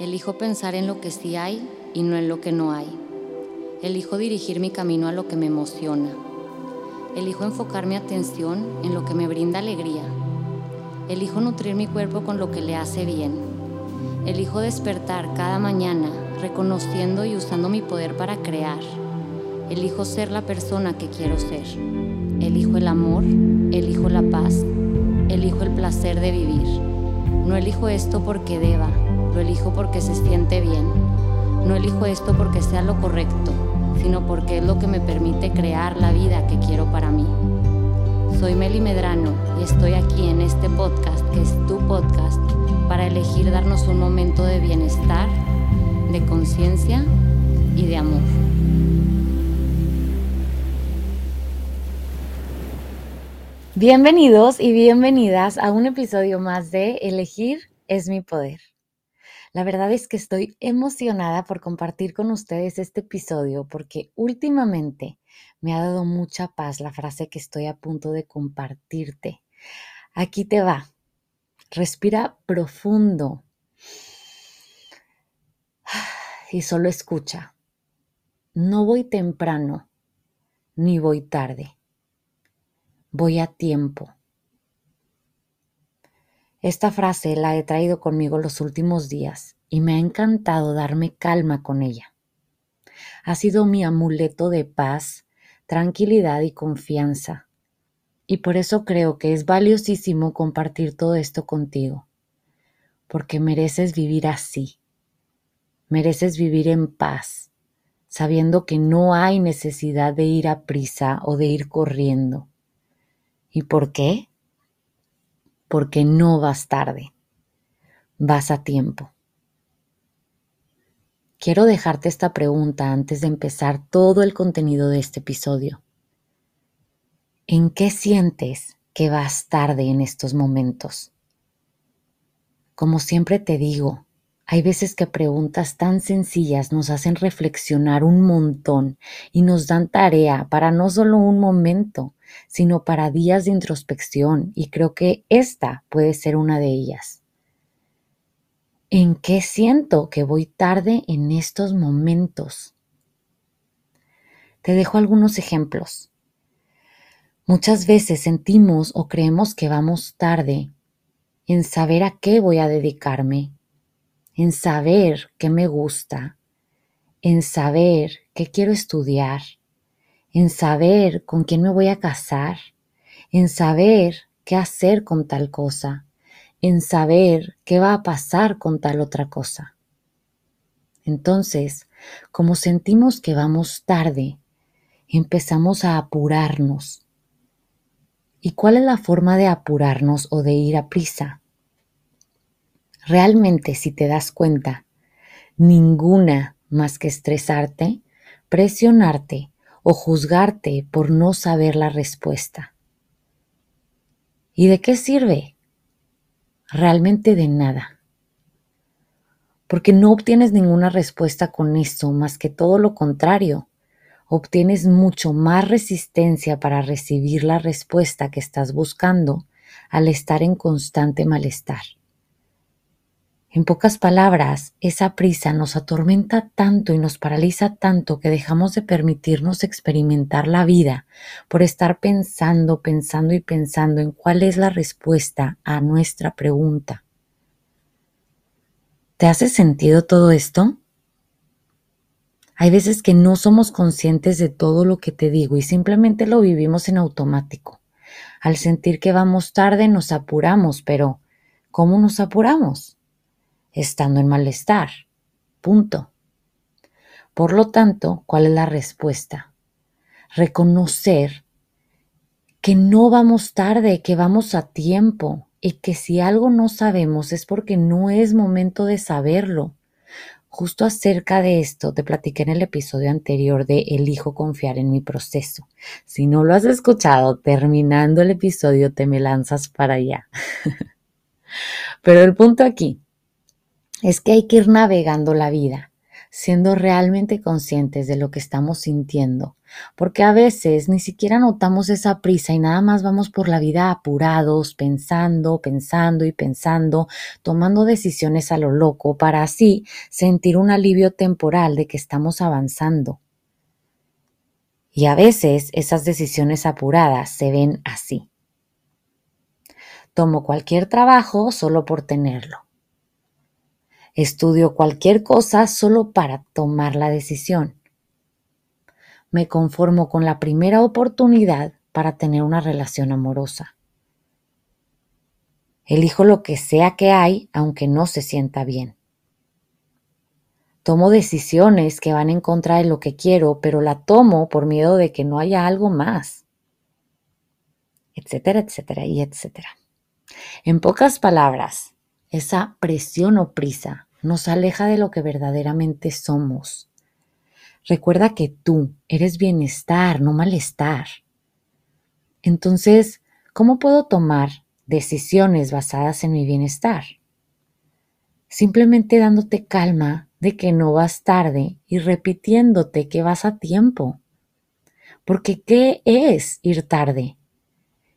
Elijo pensar en lo que sí hay y no en lo que no hay. Elijo dirigir mi camino a lo que me emociona. Elijo enfocar mi atención en lo que me brinda alegría. Elijo nutrir mi cuerpo con lo que le hace bien. Elijo despertar cada mañana reconociendo y usando mi poder para crear. Elijo ser la persona que quiero ser. Elijo el amor, elijo la paz, elijo el placer de vivir. No elijo esto porque deba, lo elijo porque se siente bien. No elijo esto porque sea lo correcto, sino porque es lo que me permite crear la vida que quiero para mí. Soy Meli Medrano y estoy aquí en este podcast, que es tu podcast, para elegir darnos un momento de bienestar, de conciencia y de amor. Bienvenidos y bienvenidas a un episodio más de Elegir es mi poder. La verdad es que estoy emocionada por compartir con ustedes este episodio porque últimamente me ha dado mucha paz la frase que estoy a punto de compartirte. Aquí te va. Respira profundo y solo escucha. No voy temprano ni voy tarde voy a tiempo. Esta frase la he traído conmigo los últimos días y me ha encantado darme calma con ella. Ha sido mi amuleto de paz, tranquilidad y confianza. Y por eso creo que es valiosísimo compartir todo esto contigo, porque mereces vivir así, mereces vivir en paz, sabiendo que no hay necesidad de ir a prisa o de ir corriendo ¿Y por qué? Porque no vas tarde, vas a tiempo. Quiero dejarte esta pregunta antes de empezar todo el contenido de este episodio. ¿En qué sientes que vas tarde en estos momentos? Como siempre te digo, hay veces que preguntas tan sencillas nos hacen reflexionar un montón y nos dan tarea para no solo un momento, sino para días de introspección y creo que esta puede ser una de ellas. ¿En qué siento que voy tarde en estos momentos? Te dejo algunos ejemplos. Muchas veces sentimos o creemos que vamos tarde en saber a qué voy a dedicarme, en saber qué me gusta, en saber qué quiero estudiar, en saber con quién me voy a casar, en saber qué hacer con tal cosa, en saber qué va a pasar con tal otra cosa. Entonces, como sentimos que vamos tarde, empezamos a apurarnos. ¿Y cuál es la forma de apurarnos o de ir a prisa? Realmente, si te das cuenta, ninguna más que estresarte, presionarte o juzgarte por no saber la respuesta. ¿Y de qué sirve? Realmente de nada. Porque no obtienes ninguna respuesta con esto, más que todo lo contrario. Obtienes mucho más resistencia para recibir la respuesta que estás buscando al estar en constante malestar. En pocas palabras, esa prisa nos atormenta tanto y nos paraliza tanto que dejamos de permitirnos experimentar la vida por estar pensando, pensando y pensando en cuál es la respuesta a nuestra pregunta. ¿Te hace sentido todo esto? Hay veces que no somos conscientes de todo lo que te digo y simplemente lo vivimos en automático. Al sentir que vamos tarde nos apuramos, pero ¿cómo nos apuramos? Estando en malestar. Punto. Por lo tanto, ¿cuál es la respuesta? Reconocer que no vamos tarde, que vamos a tiempo y que si algo no sabemos es porque no es momento de saberlo. Justo acerca de esto te platiqué en el episodio anterior de Elijo confiar en mi proceso. Si no lo has escuchado, terminando el episodio te me lanzas para allá. Pero el punto aquí es que hay que ir navegando la vida, siendo realmente conscientes de lo que estamos sintiendo, porque a veces ni siquiera notamos esa prisa y nada más vamos por la vida apurados, pensando, pensando y pensando, tomando decisiones a lo loco para así sentir un alivio temporal de que estamos avanzando. Y a veces esas decisiones apuradas se ven así. Tomo cualquier trabajo solo por tenerlo. Estudio cualquier cosa solo para tomar la decisión me conformo con la primera oportunidad para tener una relación amorosa. Elijo lo que sea que hay, aunque no se sienta bien. Tomo decisiones que van en contra de lo que quiero, pero la tomo por miedo de que no haya algo más. Etcétera, etcétera y etcétera. En pocas palabras, esa presión o prisa nos aleja de lo que verdaderamente somos Recuerda que tú eres bienestar, no malestar. Entonces, ¿cómo puedo tomar decisiones basadas en mi bienestar? Simplemente dándote calma de que no vas tarde y repitiéndote que vas a tiempo. Porque ¿qué es ir tarde?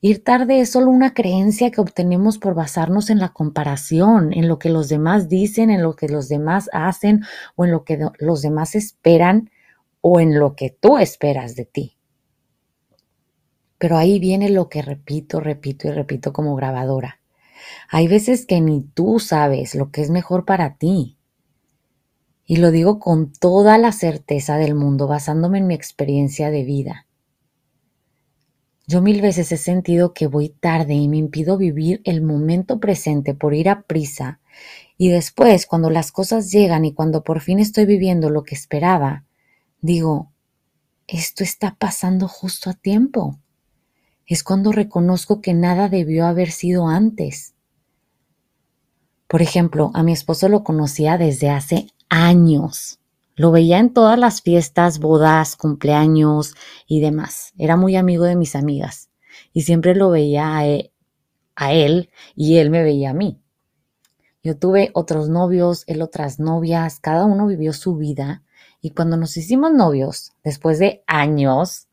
Ir tarde es solo una creencia que obtenemos por basarnos en la comparación, en lo que los demás dicen, en lo que los demás hacen o en lo que los demás esperan o en lo que tú esperas de ti. Pero ahí viene lo que repito, repito y repito como grabadora. Hay veces que ni tú sabes lo que es mejor para ti. Y lo digo con toda la certeza del mundo, basándome en mi experiencia de vida. Yo mil veces he sentido que voy tarde y me impido vivir el momento presente por ir a prisa. Y después, cuando las cosas llegan y cuando por fin estoy viviendo lo que esperaba, digo, esto está pasando justo a tiempo. Es cuando reconozco que nada debió haber sido antes. Por ejemplo, a mi esposo lo conocía desde hace años. Lo veía en todas las fiestas, bodas, cumpleaños y demás. Era muy amigo de mis amigas y siempre lo veía a él, a él y él me veía a mí. Yo tuve otros novios, él otras novias, cada uno vivió su vida y cuando nos hicimos novios, después de años,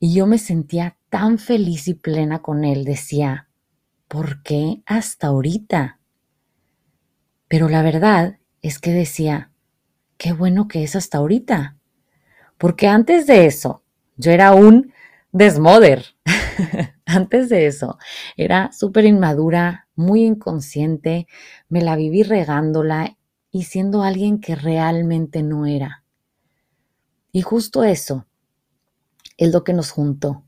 y yo me sentía tan feliz y plena con él, decía, ¿por qué hasta ahorita? Pero la verdad es que decía, qué bueno que es hasta ahorita. Porque antes de eso, yo era un desmoder. antes de eso, era súper inmadura, muy inconsciente, me la viví regándola y siendo alguien que realmente no era. Y justo eso es lo que nos juntó.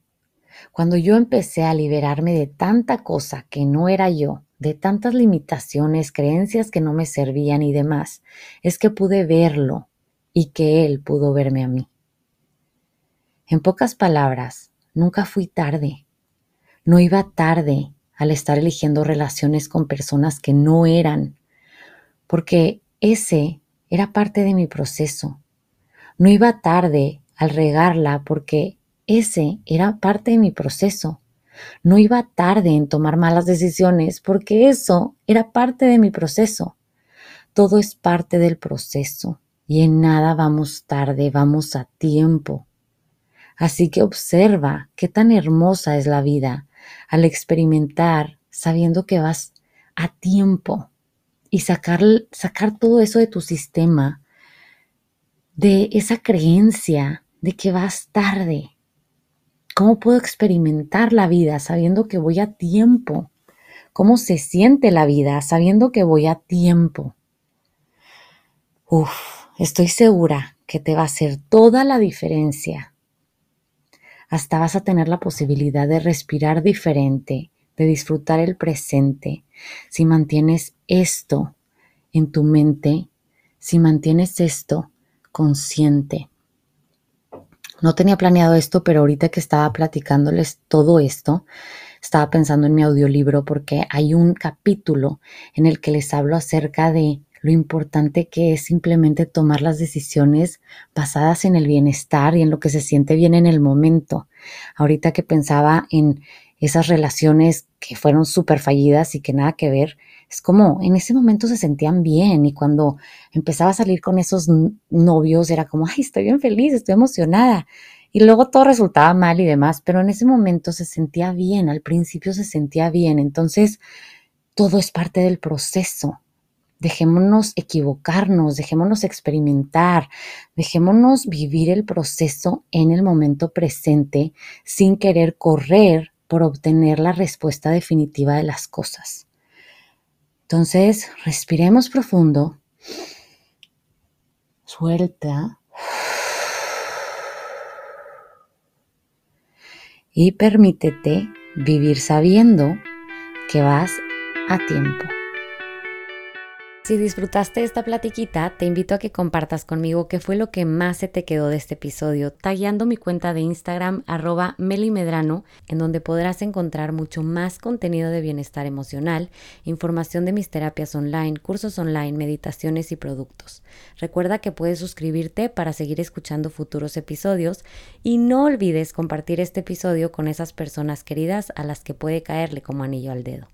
Cuando yo empecé a liberarme de tanta cosa que no era yo, de tantas limitaciones, creencias que no me servían y demás, es que pude verlo y que Él pudo verme a mí. En pocas palabras, nunca fui tarde. No iba tarde al estar eligiendo relaciones con personas que no eran, porque ese era parte de mi proceso. No iba tarde al regarla porque ese era parte de mi proceso. No iba tarde en tomar malas decisiones porque eso era parte de mi proceso. Todo es parte del proceso y en nada vamos tarde, vamos a tiempo. Así que observa qué tan hermosa es la vida al experimentar sabiendo que vas a tiempo y sacar, sacar todo eso de tu sistema, de esa creencia de que vas tarde, ¿Cómo puedo experimentar la vida sabiendo que voy a tiempo? ¿Cómo se siente la vida sabiendo que voy a tiempo? Uf, estoy segura que te va a hacer toda la diferencia. Hasta vas a tener la posibilidad de respirar diferente, de disfrutar el presente, si mantienes esto en tu mente, si mantienes esto consciente. No tenía planeado esto, pero ahorita que estaba platicándoles todo esto, estaba pensando en mi audiolibro porque hay un capítulo en el que les hablo acerca de lo importante que es simplemente tomar las decisiones basadas en el bienestar y en lo que se siente bien en el momento. Ahorita que pensaba en esas relaciones que fueron súper fallidas y que nada que ver, es como en ese momento se sentían bien y cuando empezaba a salir con esos novios era como, ay, estoy bien feliz, estoy emocionada. Y luego todo resultaba mal y demás, pero en ese momento se sentía bien, al principio se sentía bien. Entonces, todo es parte del proceso. Dejémonos equivocarnos, dejémonos experimentar, dejémonos vivir el proceso en el momento presente sin querer correr por obtener la respuesta definitiva de las cosas. Entonces, respiremos profundo, suelta y permítete vivir sabiendo que vas a tiempo. Si disfrutaste esta platiquita, te invito a que compartas conmigo qué fue lo que más se te quedó de este episodio, tagueando mi cuenta de Instagram arroba melimedrano, en donde podrás encontrar mucho más contenido de bienestar emocional, información de mis terapias online, cursos online, meditaciones y productos. Recuerda que puedes suscribirte para seguir escuchando futuros episodios y no olvides compartir este episodio con esas personas queridas a las que puede caerle como anillo al dedo.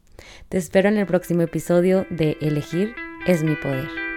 Te espero en el próximo episodio de Elegir es mi poder.